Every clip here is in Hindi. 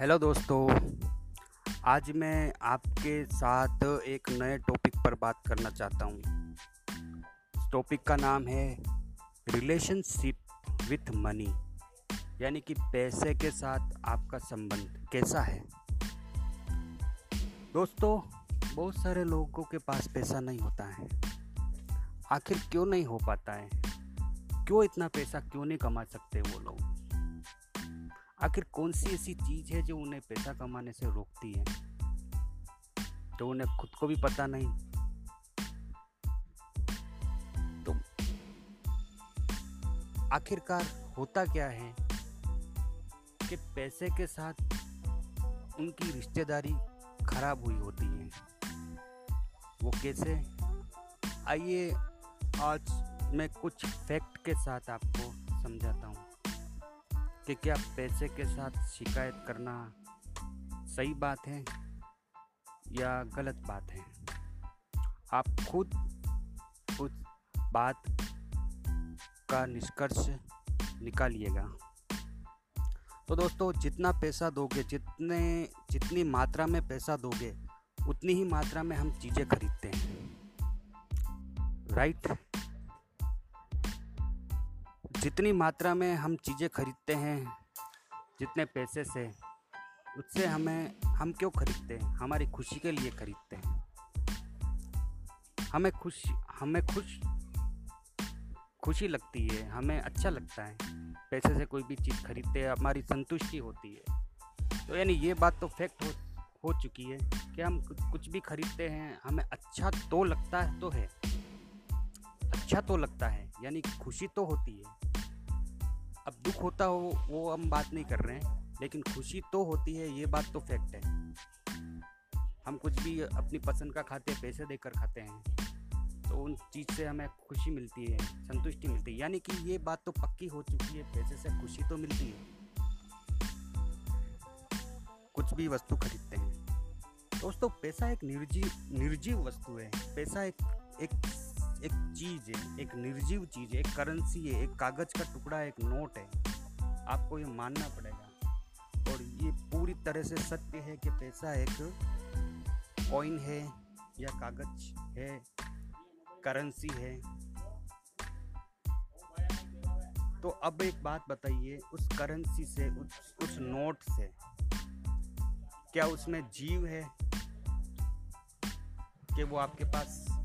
हेलो दोस्तों, आज मैं आपके साथ एक नए टॉपिक पर बात करना चाहता हूँ। टॉपिक का नाम है रिलेशनशिप विथ मनी, यानी कि पैसे के साथ आपका संबंध कैसा है? दोस्तों, बहुत सारे लोगों के पास पैसा नहीं होता है। आखिर क्यों नहीं हो पाता है? क्यों इतना पैसा क्यों नहीं कमा सकते वो लोग? आखिर कौन सी ऐसी चीज़ है जो उन्हें पैसा कमाने से रोकती है? तो उन्हें खुद को भी पता नहीं। तो आखिरकार होता क्या है कि पैसे के साथ उनकी रिश्तेदारी खराब हुई होती है? वो कैसे? आइए, आज मैं कुछ फैक्ट के साथ आपको समझाता हूँ। कि क्या पैसे के साथ शिकायत करना सही बात है या गलत बात है? आप खुद उस बात का निष्कर्ष निकालिएगा। तो दोस्तों, जितना पैसा दोगे, जितने, जितनी मात्रा में पैसा दोगे, उतनी ही मात्रा में हम चीज़ें खरीदते हैं। राइट जितनी मात्रा में हम चीज़ें खरीदते हैं, जितने पैसे से, उससे हमें, हम क्यों खरीदते हैं? हमारी खुशी के लिए खरीदते हैं। हमें खुश हमें खुश, खुशी लगती है, हमें अच्छा लगता है। पैसे से कोई भी चीज़ खरीदते हैं, हमारी संतुष्टि होती है। तो यानी ये बात तो फैक्ट हो हो चुकी है कि हम कुछ भी खरीदते हैं, हमें अच्छा तो लगता है तो है। अच्छा तो लगता है, यानी खुशी तो होती है। अब दुख होता हो, वो हम बात नहीं कर रहे हैं, लेकिन खुशी तो होती है, ये बात तो फैक्ट है। हम कुछ भी अपनी पसंद का खाते हैं, पैसे देकर खाते हैं तो उन चीज़ से हमें खुशी मिलती है, संतुष्टि मिलती है। यानी कि ये बात तो पक्की हो चुकी है, पैसे से खुशी तो मिलती है। कुछ भी वस्तु खरीदते हैं। दोस्तों, पैसा एक निर्जीव निर्जीव वस्तु है। पैसा एक एक एक चीज़ है, एक निर्जीव चीज़ है, एक करेंसी है, एक कागज़ का टुकड़ा, एक नोट है। आपको ये मानना पड़ेगा। और ये पूरी तरह से सत्य है कि पैसा एक कॉइन है या कागज़ है करेंसी है। तो अब एक बात बताइए, उस करेंसी से, उस उस नोट से क्या उसमें जीव है? कि वो आपके पास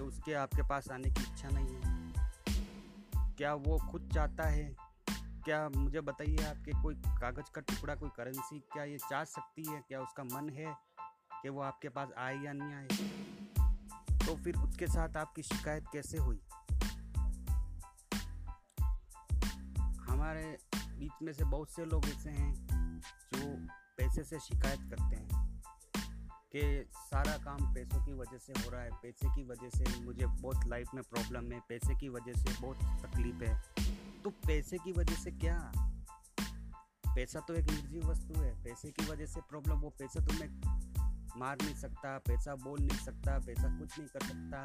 कि उसके आपके पास आने की इच्छा नहीं है। क्या वो खुद चाहता है? क्या मुझे बताइए आपके कोई कागज़ का टुकड़ा, कोई करेंसी क्या ये चाह सकती है? क्या उसका मन है कि वो आपके पास आए या नहीं आए? तो फिर उसके साथ आपकी शिकायत कैसे हुई? हमारे बीच में से बहुत से लोग ऐसे हैं जो पैसे से शिकायत करते हैं कि सारा काम पैसों की वजह से हो रहा है। पैसे की वजह से मुझे बहुत लाइफ में प्रॉब्लम है। पैसे की वजह से बहुत तकलीफ़ है। तो पैसे की वजह से क्या? पैसा तो एक निर्जीव वस्तु है। पैसे की वजह से प्रॉब्लम वो पैसा तुम्हें मार नहीं सकता, पैसा बोल नहीं सकता, पैसा कुछ नहीं कर सकता।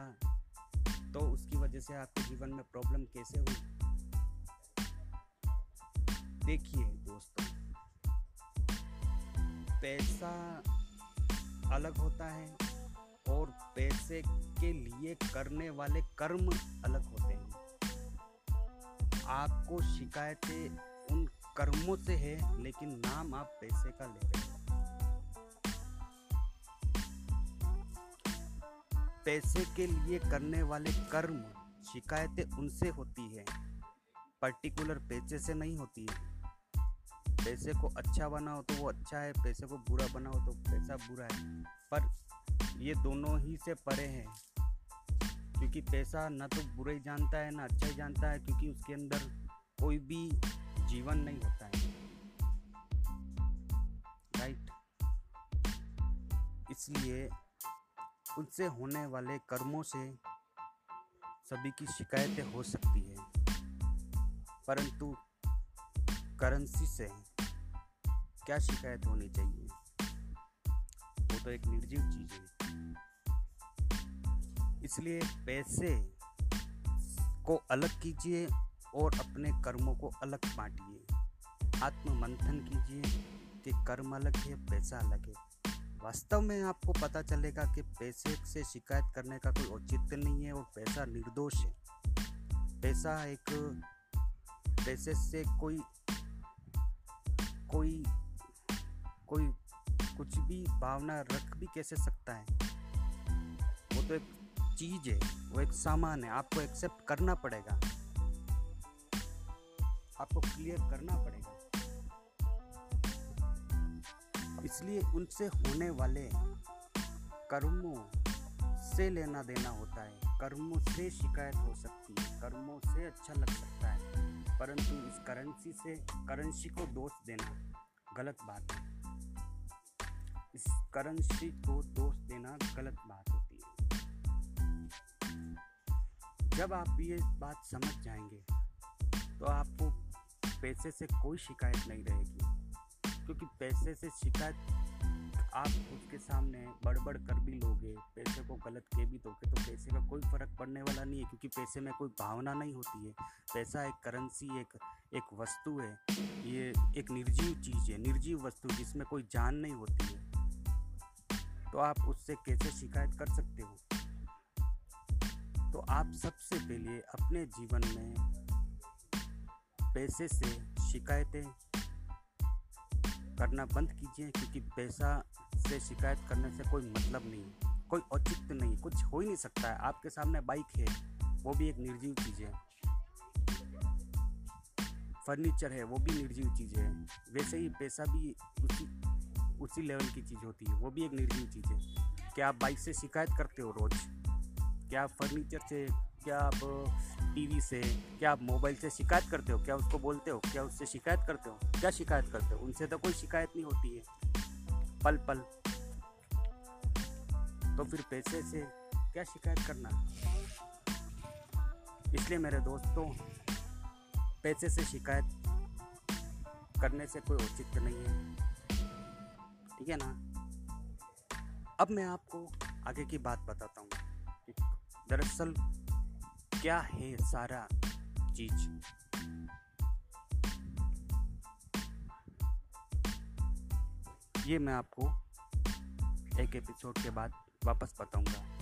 तो उसकी वजह से आपके जीवन में प्रॉब्लम कैसे हुई? देखिए दोस्तों, पैसा अलग होता है और पैसे के लिए करने वाले कर्म अलग होते हैं। आपको शिकायतें उन कर्मों से है, लेकिन नाम आप पैसे का ले रहे हैं। पैसे के लिए करने वाले कर्म, शिकायतें उनसे होती है। पर्टिकुलर पैसे से नहीं होती है। पैसे को अच्छा बनाओ तो वो अच्छा है, पैसे को बुरा बनाओ तो पैसा बुरा है। पर ये दोनों ही से परे हैं, क्योंकि पैसा ना तो बुरा ही जानता है, ना अच्छा ही जानता है, क्योंकि उसके अंदर कोई भी जीवन नहीं होता है। राइट इसलिए उनसे होने वाले कर्मों से सभी की शिकायतें हो सकती है, परंतु करेंसी से क्या शिकायत होनी चाहिए? वो तो एक निर्जीव चीज़ है। इसलिए पैसे को अलग कीजिए और अपने कर्मों को अलग बांटिए। आत्म मंथन कीजिए कि कर्म अलग है, पैसा अलग है। वास्तव में आपको पता चलेगा कि पैसे से शिकायत करने का कोई औचित्य नहीं है और पैसा निर्दोष है। पैसा एक, पैसे से कोई कोई कोई कुछ भी भावना रख भी कैसे सकता है? वो तो एक चीज़ है, वो एक सामान है, आपको एक्सेप्ट करना पड़ेगा। आपको क्लियर करना पड़ेगा। इसलिए उनसे होने वाले कर्मों से लेना देना होता है। कर्मों से शिकायत हो सकती है, कर्मों से अच्छा लग सकता है। परंतु इस करेंसी से करेंसी को दोष देना गलत बात है। करेंसी को दोष देना गलत बात होती है। जब आप ये बात समझ जाएँगे तो आपको पैसे से कोई शिकायत नहीं रहेगी। क्योंकि पैसे से शिकायत आप उसके सामने बड़बड़ कर भी लोगे, पैसे को गलत के भी दोगे तो पैसे का कोई फ़र्क पड़ने वाला नहीं है। क्योंकि पैसे में कोई भावना नहीं होती है। पैसा एक करेंसी एक एक वस्तु है। ये एक निर्जीव चीज़ है। निर्जीव वस्तु जिसमें कोई जान नहीं होती है। तो आप उससे कैसे शिकायत कर सकते हो? तो आप सबसे पहले अपने जीवन में पैसे से शिकायतें करना बंद कीजिए, क्योंकि पैसा से शिकायत करने से कोई मतलब नहीं, कोई औचित्य नहीं, कुछ हो ही नहीं सकता है। आपके सामने बाइक है, वो भी एक निर्जीव चीज़ है। फर्नीचर है, वो भी निर्जीव चीज़ है। वैसे ही पैसा भी उसी लेवल की चीज़ होती है, वो भी एक निर्जीव चीज़ है। क्या आप बाइक से शिकायत करते हो रोज़? क्या आप फर्नीचर से, क्या आप टीवी से, क्या आप मोबाइल से शिकायत करते हो? क्या उसको बोलते हो? क्या उससे शिकायत करते हो? क्या शिकायत करते हो? उनसे तो कोई शिकायत नहीं होती है। पल पल। तो फिर पैसे से क्या शिकायत करना? इसलिए मेरे दोस्तों, पैसे से शिकायत करने से कोई औचित्य नहीं है। ठीक है ना? अब मैं आपको आगे की बात बताता हूँ दरअसल क्या है सारा चीज़? ये मैं आपको एक एपिसोड के बाद वापस बताऊँगा।